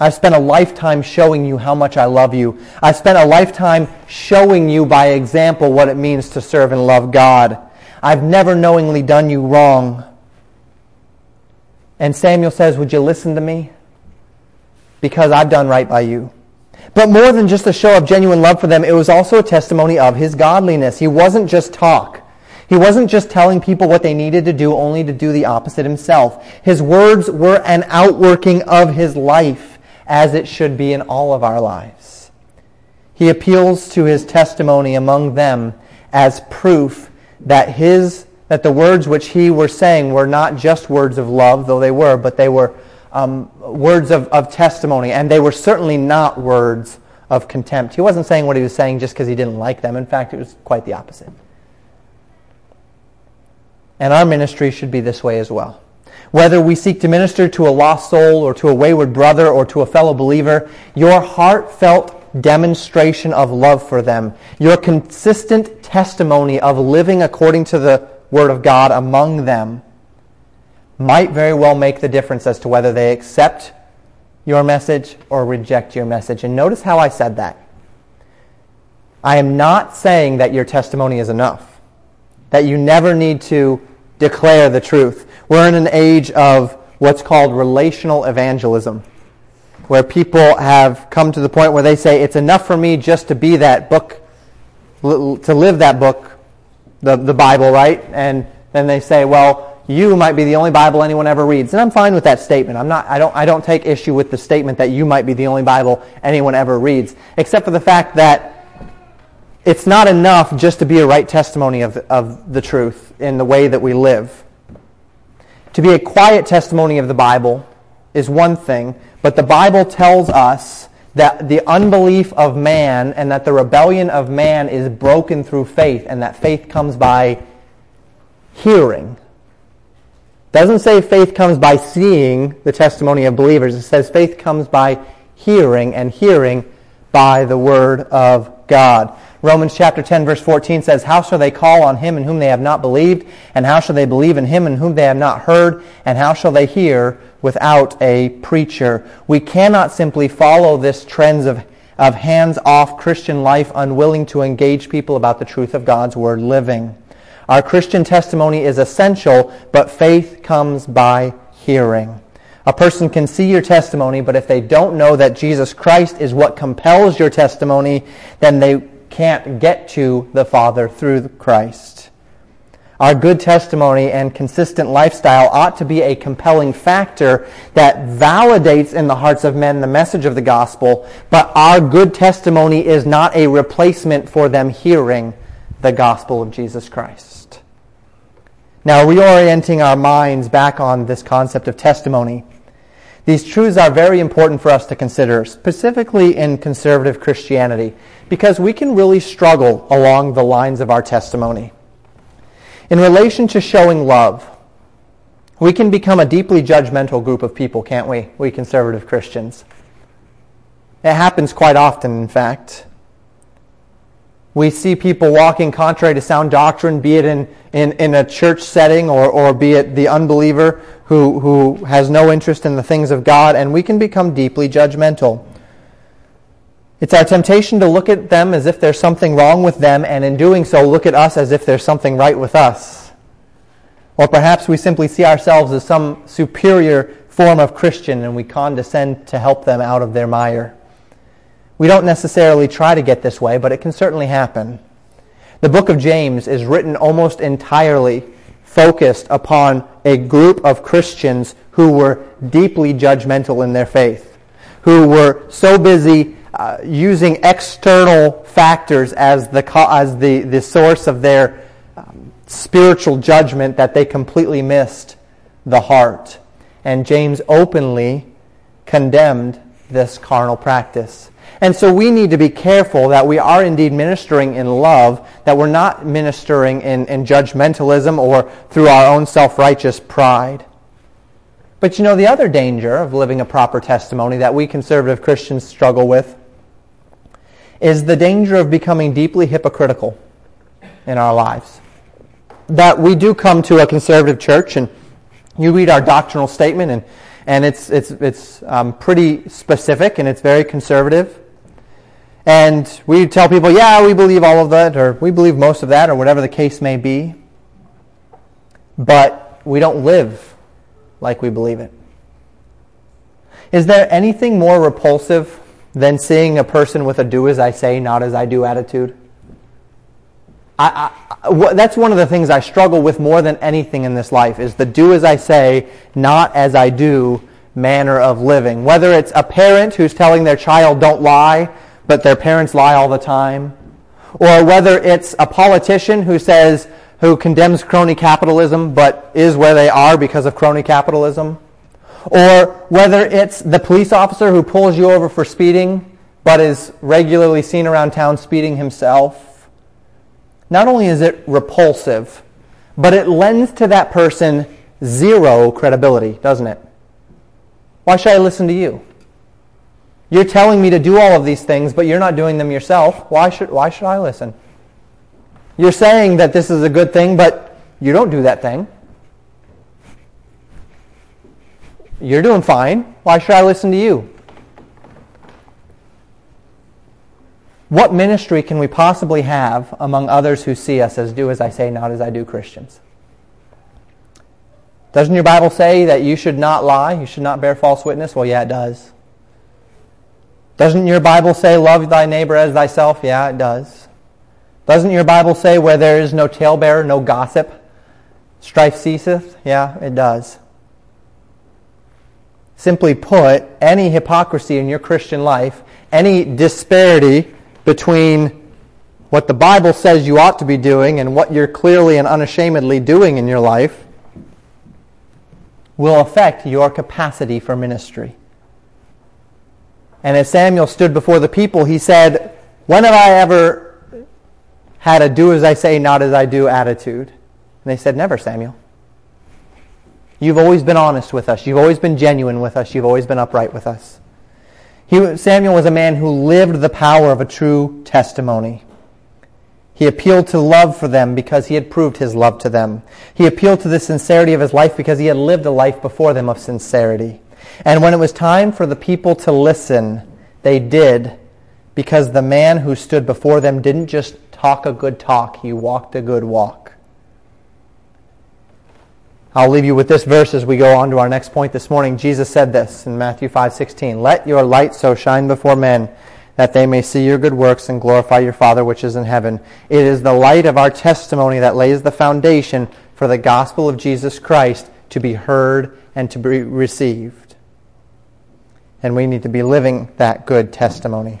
I've spent a lifetime showing you how much I love you. I've spent a lifetime showing you by example what it means to serve and love God. I've never knowingly done you wrong. And Samuel says, Would you listen to me? Because I've done right by you. But more than just a show of genuine love for them, it was also a testimony of his godliness. He wasn't just talk. He wasn't just telling people what they needed to do, only to do the opposite himself. His words were an outworking of his life, as it should be in all of our lives. He appeals to his testimony among them as proof that his that the words which he were saying were not just words of love, though they were, but they were um, words of, of testimony, and they were certainly not words of contempt. He wasn't saying what he was saying just because he didn't like them. In fact, it was quite the opposite. And our ministry should be this way as well. Whether we seek to minister to a lost soul or to a wayward brother or to a fellow believer, your heartfelt demonstration of love for them, your consistent testimony of living according to the Word of God among them, might very well make the difference as to whether they accept your message or reject your message. And notice how I said that. I am not saying that your testimony is enough, that you never need to declare the truth. We're in an age of what's called relational evangelism, where people have come to the point where they say, it's enough for me just to be that book, to live that book, the, the Bible, right? And then they say, well, you might be the only Bible anyone ever reads. And I'm fine with that statement. I'm not, I, don't, I don't take issue with the statement that you might be the only Bible anyone ever reads, except for the fact that it's not enough just to be a right testimony of, of the truth in the way that we live. To be a quiet testimony of the Bible is one thing, but the Bible tells us that the unbelief of man and that the rebellion of man is broken through faith, and that faith comes by hearing doesn't say faith comes by seeing the testimony of believers. It says faith comes by hearing, and hearing by the word of God. Romans chapter 10 verse 14 says, How shall they call on him in whom they have not believed? And how shall they believe in him in whom they have not heard? And how shall they hear without a preacher? We cannot simply follow this trend of, of hands-off Christian life, unwilling to engage people about the truth of God's word living. Our Christian testimony is essential, but faith comes by hearing. A person can see your testimony, but if they don't know that Jesus Christ is what compels your testimony, then they can't get to the Father through Christ. Our good testimony and consistent lifestyle ought to be a compelling factor that validates in the hearts of men the message of the gospel, but our good testimony is not a replacement for them hearing the gospel of Jesus Christ. Now, reorienting our minds back on this concept of testimony, these truths are very important for us to consider, specifically in conservative Christianity, because we can really struggle along the lines of our testimony. In relation to showing love, we can become a deeply judgmental group of people, can't we? We conservative Christians. It happens quite often, in fact. We see people walking contrary to sound doctrine, be it in, in, in a church setting or, or be it the unbeliever who, who has no interest in the things of God, and we can become deeply judgmental. It's our temptation to look at them as if there's something wrong with them, and in doing so, look at us as if there's something right with us. Or perhaps we simply see ourselves as some superior form of Christian and we condescend to help them out of their mire. We don't necessarily try to get this way, but it can certainly happen. The book of James is written almost entirely focused upon a group of Christians who were deeply judgmental in their faith, who were so busy uh, using external factors as the, as the, the source of their um, spiritual judgment that they completely missed the heart. And James openly condemned this carnal practice. And so we need to be careful that we are indeed ministering in love, that we're not ministering in, in judgmentalism or through our own self-righteous pride. But you know, the other danger of living a proper testimony that we conservative Christians struggle with is the danger of becoming deeply hypocritical in our lives. That we do come to a conservative church and you read our doctrinal statement and, and it's, it's, it's um, pretty specific and it's very conservative. And we tell people, yeah, we believe all of that, or we believe most of that, or whatever the case may be. But we don't live like we believe it. Is there anything more repulsive than seeing a person with a do as I say, not as I do attitude? I, I, that's one of the things I struggle with more than anything in this life is the do as I say, not as I do manner of living. Whether it's a parent who's telling their child don't lie, but their parents lie all the time, or whether it's a politician who says, who condemns crony capitalism but is where they are because of crony capitalism, or whether it's the police officer who pulls you over for speeding but is regularly seen around town speeding himself. Not only is it repulsive, but it lends to that person zero credibility, doesn't it? Why should I listen to you? You're telling me to do all of these things, but you're not doing them yourself. Why should, why should I listen? You're saying that this is a good thing, but you don't do that thing. You're doing fine. Why should I listen to you? What ministry can we possibly have among others who see us as do as I say, not as I do Christians? Doesn't your Bible say that you should not lie? You should not bear false witness? Well, yeah, it does. Doesn't your Bible say, love thy neighbor as thyself? Yeah, it does. Doesn't your Bible say, where there is no talebearer, no gossip, strife ceaseth? Yeah, it does. Simply put, any hypocrisy in your Christian life, any disparity between what the Bible says you ought to be doing and what you're clearly and unashamedly doing in your life, will affect your capacity for ministry. And as Samuel stood before the people, he said, When have I ever had a do as I say, not as I do attitude? And they said, Never, Samuel. You've always been honest with us. You've always been genuine with us. You've always been upright with us. He, Samuel was a man who lived the power of a true testimony. He appealed to love for them because he had proved his love to them. He appealed to the sincerity of his life because he had lived a life before them of sincerity. And when it was time for the people to listen, they did because the man who stood before them didn't just talk a good talk, he walked a good walk. I'll leave you with this verse as we go on to our next point this morning. Jesus said this in Matthew 5:16, "Let your light so shine before men that they may see your good works and glorify your Father which is in heaven." It is the light of our testimony that lays the foundation for the gospel of Jesus Christ to be heard and to be received and we need to be living that good testimony.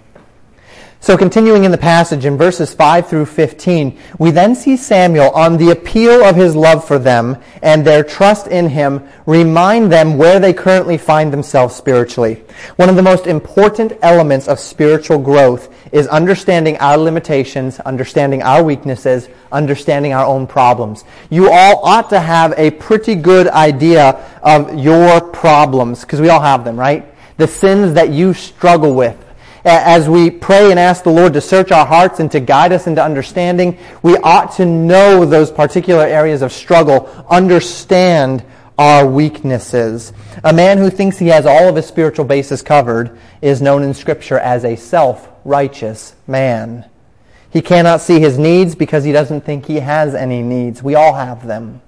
So continuing in the passage in verses 5 through 15, we then see Samuel on the appeal of his love for them and their trust in him remind them where they currently find themselves spiritually. One of the most important elements of spiritual growth is understanding our limitations, understanding our weaknesses, understanding our own problems. You all ought to have a pretty good idea of your problems because we all have them, right? The sins that you struggle with. As we pray and ask the Lord to search our hearts and to guide us into understanding, we ought to know those particular areas of struggle, understand our weaknesses. A man who thinks he has all of his spiritual bases covered is known in Scripture as a self-righteous man. He cannot see his needs because he doesn't think he has any needs. We all have them.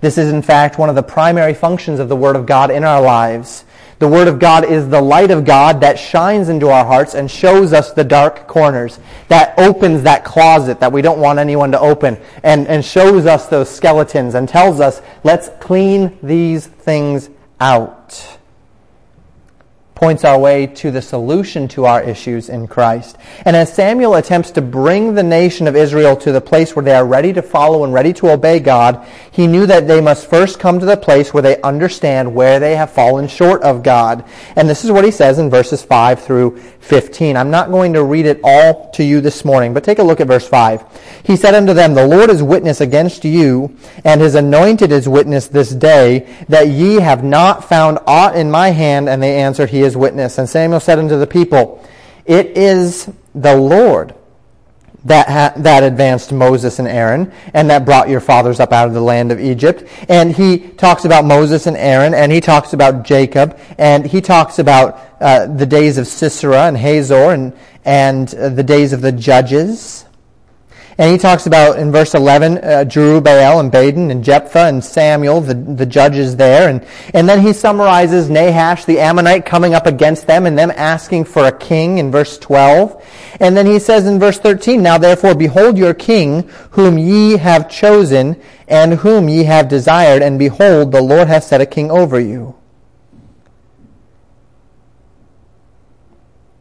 This is, in fact, one of the primary functions of the Word of God in our lives. The Word of God is the light of God that shines into our hearts and shows us the dark corners, that opens that closet that we don't want anyone to open, and, and shows us those skeletons and tells us, let's clean these things out points our way to the solution to our issues in Christ. And as Samuel attempts to bring the nation of Israel to the place where they are ready to follow and ready to obey God, he knew that they must first come to the place where they understand where they have fallen short of God. And this is what he says in verses 5 through 15. I'm not going to read it all to you this morning, but take a look at verse 5. He said unto them, The Lord is witness against you, and his anointed is witness this day, that ye have not found aught in my hand. And they answered, He is witness. And Samuel said unto the people, It is the Lord that, ha- that advanced Moses and Aaron and that brought your fathers up out of the land of Egypt. And he talks about Moses and Aaron and he talks about Jacob and he talks about uh, the days of Sisera and Hazor and, and uh, the days of the judges. And he talks about in verse 11, uh, Jerubbaal and Bedan and Jephthah and Samuel, the, the judges there. And, and then he summarizes Nahash, the Ammonite, coming up against them and them asking for a king in verse 12. And then he says in verse 13, Now therefore behold your king, whom ye have chosen, and whom ye have desired, and behold, the Lord hath set a king over you.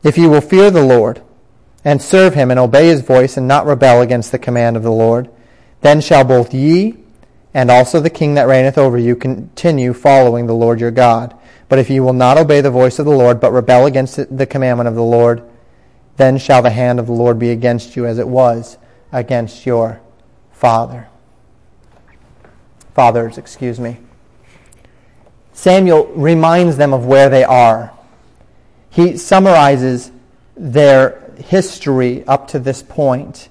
If you will fear the Lord, and serve him, and obey his voice, and not rebel against the command of the Lord, then shall both ye and also the king that reigneth over you continue following the Lord your God. But if ye will not obey the voice of the Lord, but rebel against the commandment of the Lord, then shall the hand of the Lord be against you as it was against your father. Fathers, excuse me. Samuel reminds them of where they are. He summarizes their history up to this point.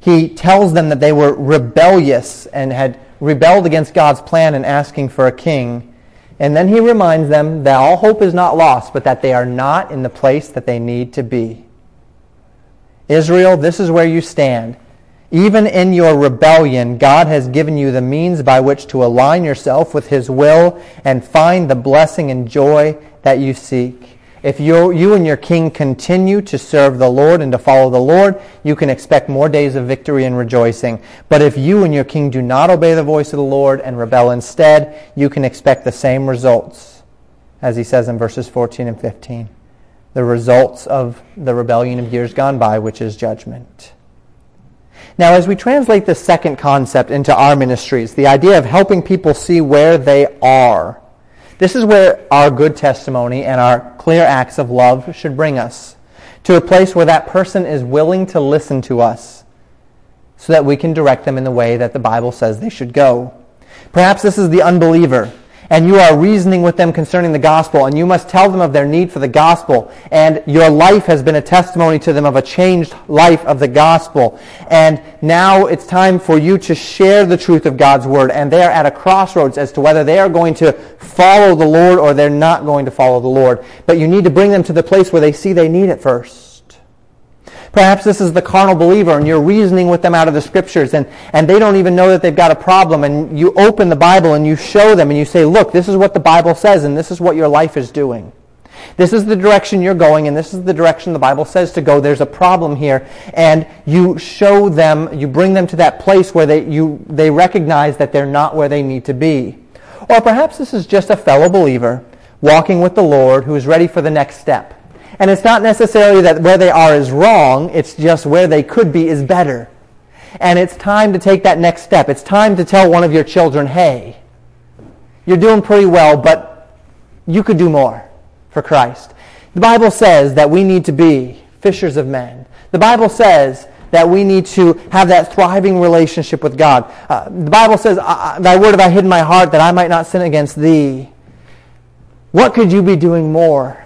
He tells them that they were rebellious and had rebelled against God's plan in asking for a king. And then he reminds them that all hope is not lost, but that they are not in the place that they need to be. Israel, this is where you stand. Even in your rebellion, God has given you the means by which to align yourself with His will and find the blessing and joy that you seek. If you, you and your king continue to serve the Lord and to follow the Lord, you can expect more days of victory and rejoicing. But if you and your king do not obey the voice of the Lord and rebel instead, you can expect the same results, as he says in verses 14 and 15. The results of the rebellion of years gone by, which is judgment. Now, as we translate this second concept into our ministries, the idea of helping people see where they are, this is where our good testimony and our clear acts of love should bring us to a place where that person is willing to listen to us so that we can direct them in the way that the Bible says they should go. Perhaps this is the unbeliever and you are reasoning with them concerning the gospel, and you must tell them of their need for the gospel, and your life has been a testimony to them of a changed life of the gospel. And now it's time for you to share the truth of God's word, and they are at a crossroads as to whether they are going to follow the Lord or they're not going to follow the Lord. But you need to bring them to the place where they see they need it first. Perhaps this is the carnal believer and you're reasoning with them out of the scriptures and, and they don't even know that they've got a problem and you open the Bible and you show them and you say, look, this is what the Bible says and this is what your life is doing. This is the direction you're going and this is the direction the Bible says to go. There's a problem here. And you show them, you bring them to that place where they, you, they recognize that they're not where they need to be. Or perhaps this is just a fellow believer walking with the Lord who is ready for the next step. And it's not necessarily that where they are is wrong, it's just where they could be is better. And it's time to take that next step. It's time to tell one of your children, hey, you're doing pretty well, but you could do more for Christ. The Bible says that we need to be fishers of men. The Bible says that we need to have that thriving relationship with God. Uh, the Bible says, Thy word have I hid in my heart that I might not sin against thee. What could you be doing more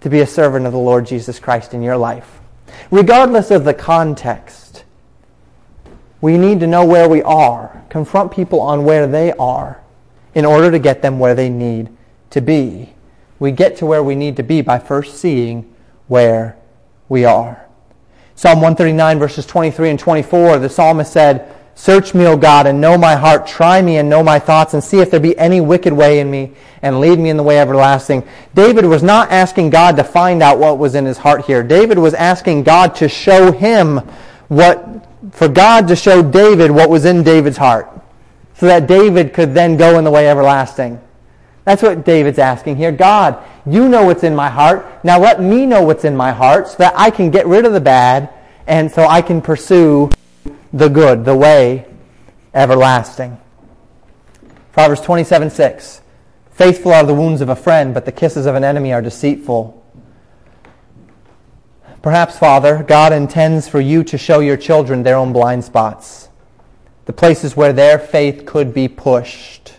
to be a servant of the Lord Jesus Christ in your life. Regardless of the context, we need to know where we are, confront people on where they are in order to get them where they need to be. We get to where we need to be by first seeing where we are. Psalm 139 verses 23 and 24, the psalmist said, Search me, O God, and know my heart. Try me and know my thoughts, and see if there be any wicked way in me, and lead me in the way everlasting. David was not asking God to find out what was in his heart here. David was asking God to show him what, for God to show David what was in David's heart, so that David could then go in the way everlasting. That's what David's asking here. God, you know what's in my heart. Now let me know what's in my heart so that I can get rid of the bad and so I can pursue the good, the way everlasting. Proverbs 27 6. Faithful are the wounds of a friend, but the kisses of an enemy are deceitful. Perhaps, Father, God intends for you to show your children their own blind spots, the places where their faith could be pushed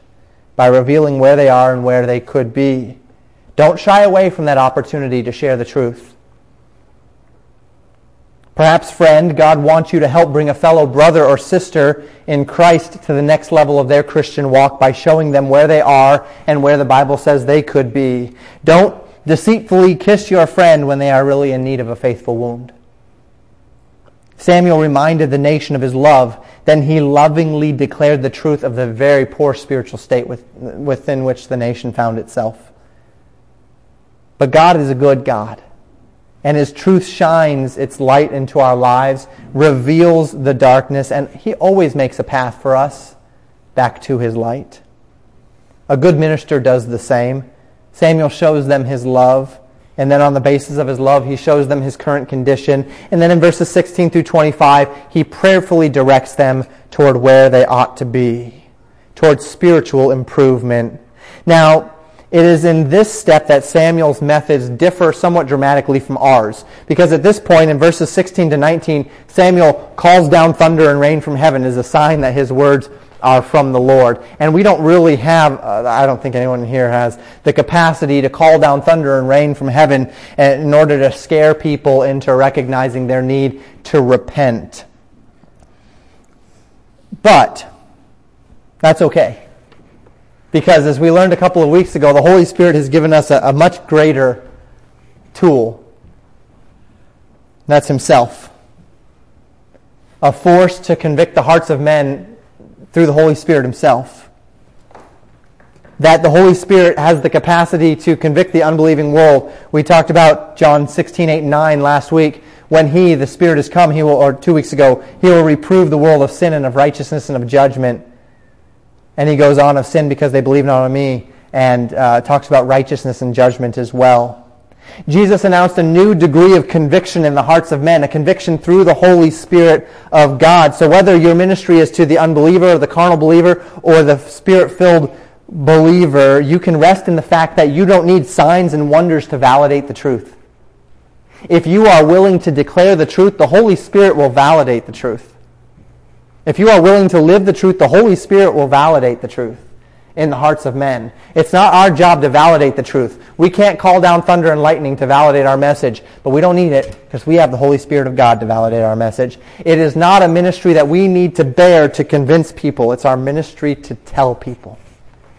by revealing where they are and where they could be. Don't shy away from that opportunity to share the truth. Perhaps, friend, God wants you to help bring a fellow brother or sister in Christ to the next level of their Christian walk by showing them where they are and where the Bible says they could be. Don't deceitfully kiss your friend when they are really in need of a faithful wound. Samuel reminded the nation of his love. Then he lovingly declared the truth of the very poor spiritual state within which the nation found itself. But God is a good God. And his truth shines its light into our lives, reveals the darkness, and he always makes a path for us back to his light. A good minister does the same. Samuel shows them his love. And then on the basis of his love, he shows them his current condition. And then in verses 16 through 25, he prayerfully directs them toward where they ought to be, toward spiritual improvement. Now, it is in this step that Samuel's methods differ somewhat dramatically from ours. Because at this point, in verses 16 to 19, Samuel calls down thunder and rain from heaven as a sign that his words are from the Lord. And we don't really have, uh, I don't think anyone here has, the capacity to call down thunder and rain from heaven in order to scare people into recognizing their need to repent. But that's okay. Because as we learned a couple of weeks ago, the Holy Spirit has given us a, a much greater tool. That's Himself. A force to convict the hearts of men through the Holy Spirit Himself. That the Holy Spirit has the capacity to convict the unbelieving world. We talked about John 16, 8, and 9 last week. When He, the Spirit, has come, He will, or two weeks ago, He will reprove the world of sin and of righteousness and of judgment. And He goes on of sin because they believe not on me, and uh, talks about righteousness and judgment as well. Jesus announced a new degree of conviction in the hearts of men, a conviction through the Holy Spirit of God. So whether your ministry is to the unbeliever, or the carnal believer, or the spirit-filled believer, you can rest in the fact that you don't need signs and wonders to validate the truth. If you are willing to declare the truth, the Holy Spirit will validate the truth. If you are willing to live the truth, the Holy Spirit will validate the truth in the hearts of men. It's not our job to validate the truth. We can't call down thunder and lightning to validate our message, but we don't need it because we have the Holy Spirit of God to validate our message. It is not a ministry that we need to bear to convince people. It's our ministry to tell people.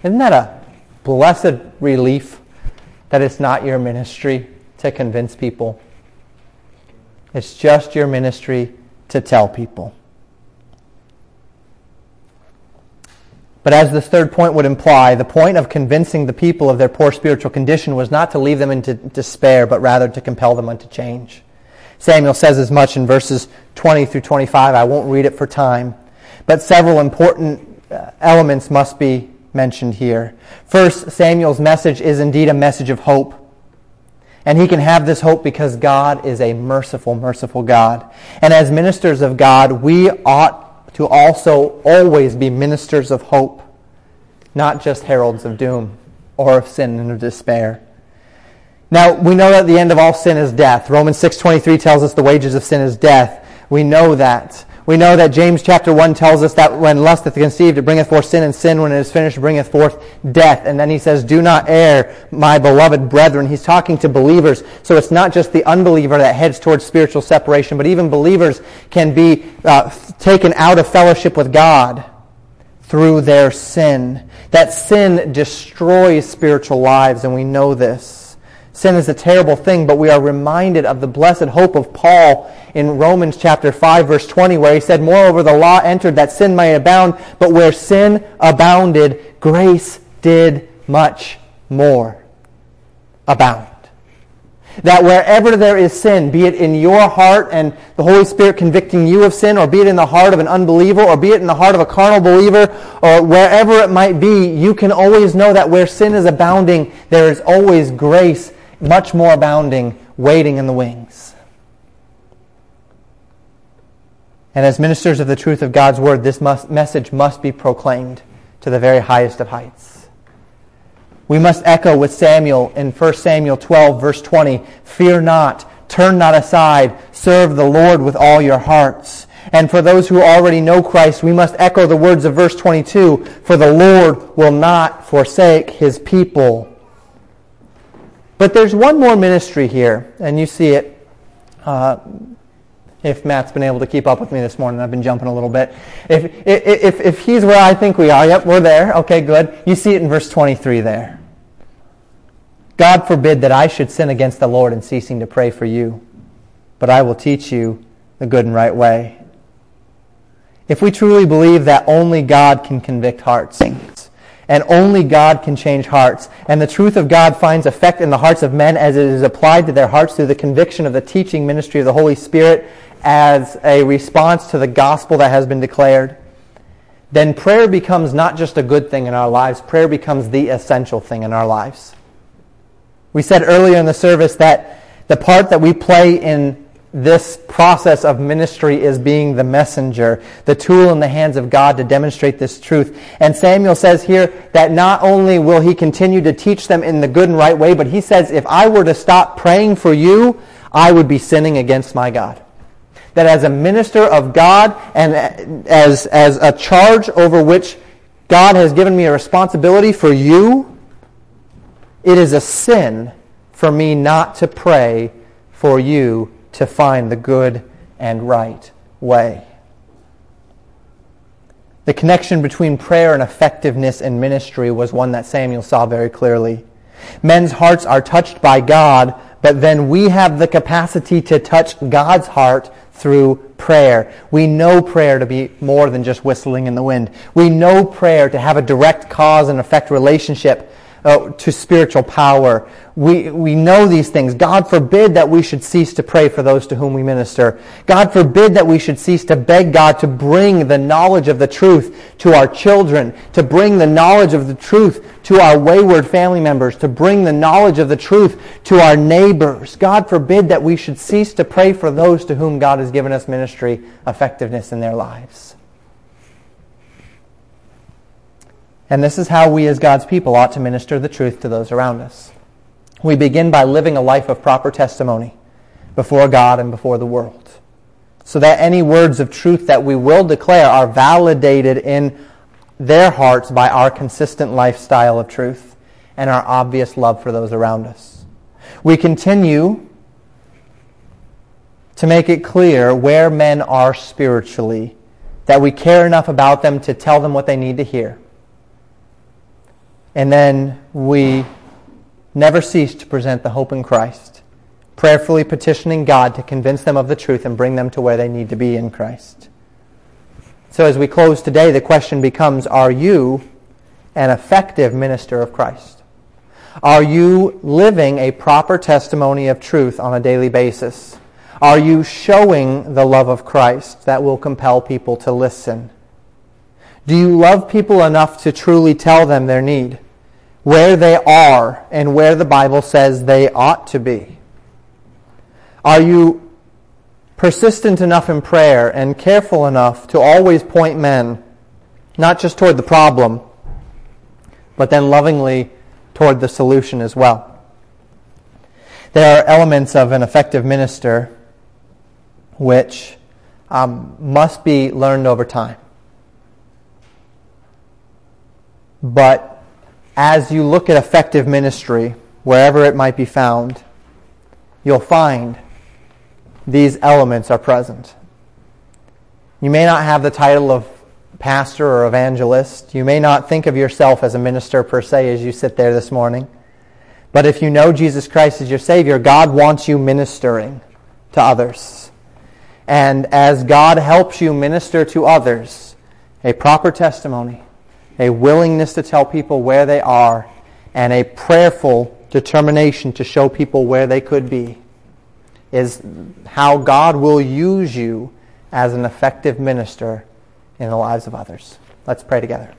Isn't that a blessed relief that it's not your ministry to convince people? It's just your ministry to tell people. But as this third point would imply, the point of convincing the people of their poor spiritual condition was not to leave them into despair, but rather to compel them unto change. Samuel says as much in verses 20 through 25. I won't read it for time. But several important uh, elements must be mentioned here. First, Samuel's message is indeed a message of hope. And he can have this hope because God is a merciful, merciful God. And as ministers of God, we ought to also always be ministers of hope, not just heralds of doom or of sin and of despair. Now, we know that the end of all sin is death. Romans 6.23 tells us the wages of sin is death. We know that. We know that James chapter 1 tells us that when lust is conceived, it bringeth forth sin, and sin, when it is finished, bringeth forth death. And then he says, Do not err, my beloved brethren. He's talking to believers. So it's not just the unbeliever that heads towards spiritual separation, but even believers can be uh, taken out of fellowship with God through their sin. That sin destroys spiritual lives, and we know this. Sin is a terrible thing, but we are reminded of the blessed hope of Paul in Romans chapter 5 verse 20 where he said, Moreover, the law entered that sin might abound, but where sin abounded, grace did much more abound. That wherever there is sin, be it in your heart and the Holy Spirit convicting you of sin, or be it in the heart of an unbeliever, or be it in the heart of a carnal believer, or wherever it might be, you can always know that where sin is abounding, there is always grace much more abounding, waiting in the wings. And as ministers of the truth of God's word, this must, message must be proclaimed to the very highest of heights. We must echo with Samuel in 1 Samuel 12, verse 20 Fear not, turn not aside, serve the Lord with all your hearts. And for those who already know Christ, we must echo the words of verse 22 For the Lord will not forsake his people. But there's one more ministry here, and you see it. Uh, if Matt's been able to keep up with me this morning, I've been jumping a little bit. If, if, if he's where I think we are, yep, we're there. Okay, good. You see it in verse 23 there. God forbid that I should sin against the Lord in ceasing to pray for you, but I will teach you the good and right way. If we truly believe that only God can convict hearts, and only God can change hearts, and the truth of God finds effect in the hearts of men as it is applied to their hearts through the conviction of the teaching ministry of the Holy Spirit as a response to the gospel that has been declared, then prayer becomes not just a good thing in our lives, prayer becomes the essential thing in our lives. We said earlier in the service that the part that we play in this process of ministry is being the messenger, the tool in the hands of God to demonstrate this truth. And Samuel says here that not only will he continue to teach them in the good and right way, but he says, if I were to stop praying for you, I would be sinning against my God. That as a minister of God and as, as a charge over which God has given me a responsibility for you, it is a sin for me not to pray for you to find the good and right way. The connection between prayer and effectiveness in ministry was one that Samuel saw very clearly. Men's hearts are touched by God, but then we have the capacity to touch God's heart through prayer. We know prayer to be more than just whistling in the wind. We know prayer to have a direct cause and effect relationship uh, to spiritual power. We, we know these things. God forbid that we should cease to pray for those to whom we minister. God forbid that we should cease to beg God to bring the knowledge of the truth to our children, to bring the knowledge of the truth to our wayward family members, to bring the knowledge of the truth to our neighbors. God forbid that we should cease to pray for those to whom God has given us ministry effectiveness in their lives. And this is how we as God's people ought to minister the truth to those around us. We begin by living a life of proper testimony before God and before the world. So that any words of truth that we will declare are validated in their hearts by our consistent lifestyle of truth and our obvious love for those around us. We continue to make it clear where men are spiritually, that we care enough about them to tell them what they need to hear and then we never cease to present the hope in Christ, prayerfully petitioning God to convince them of the truth and bring them to where they need to be in Christ. So as we close today, the question becomes, are you an effective minister of Christ? Are you living a proper testimony of truth on a daily basis? Are you showing the love of Christ that will compel people to listen? Do you love people enough to truly tell them their need, where they are, and where the Bible says they ought to be? Are you persistent enough in prayer and careful enough to always point men not just toward the problem, but then lovingly toward the solution as well? There are elements of an effective minister which um, must be learned over time. But as you look at effective ministry, wherever it might be found, you'll find these elements are present. You may not have the title of pastor or evangelist. You may not think of yourself as a minister per se as you sit there this morning. But if you know Jesus Christ as your Savior, God wants you ministering to others. And as God helps you minister to others, a proper testimony, a willingness to tell people where they are, and a prayerful determination to show people where they could be is how God will use you as an effective minister in the lives of others. Let's pray together.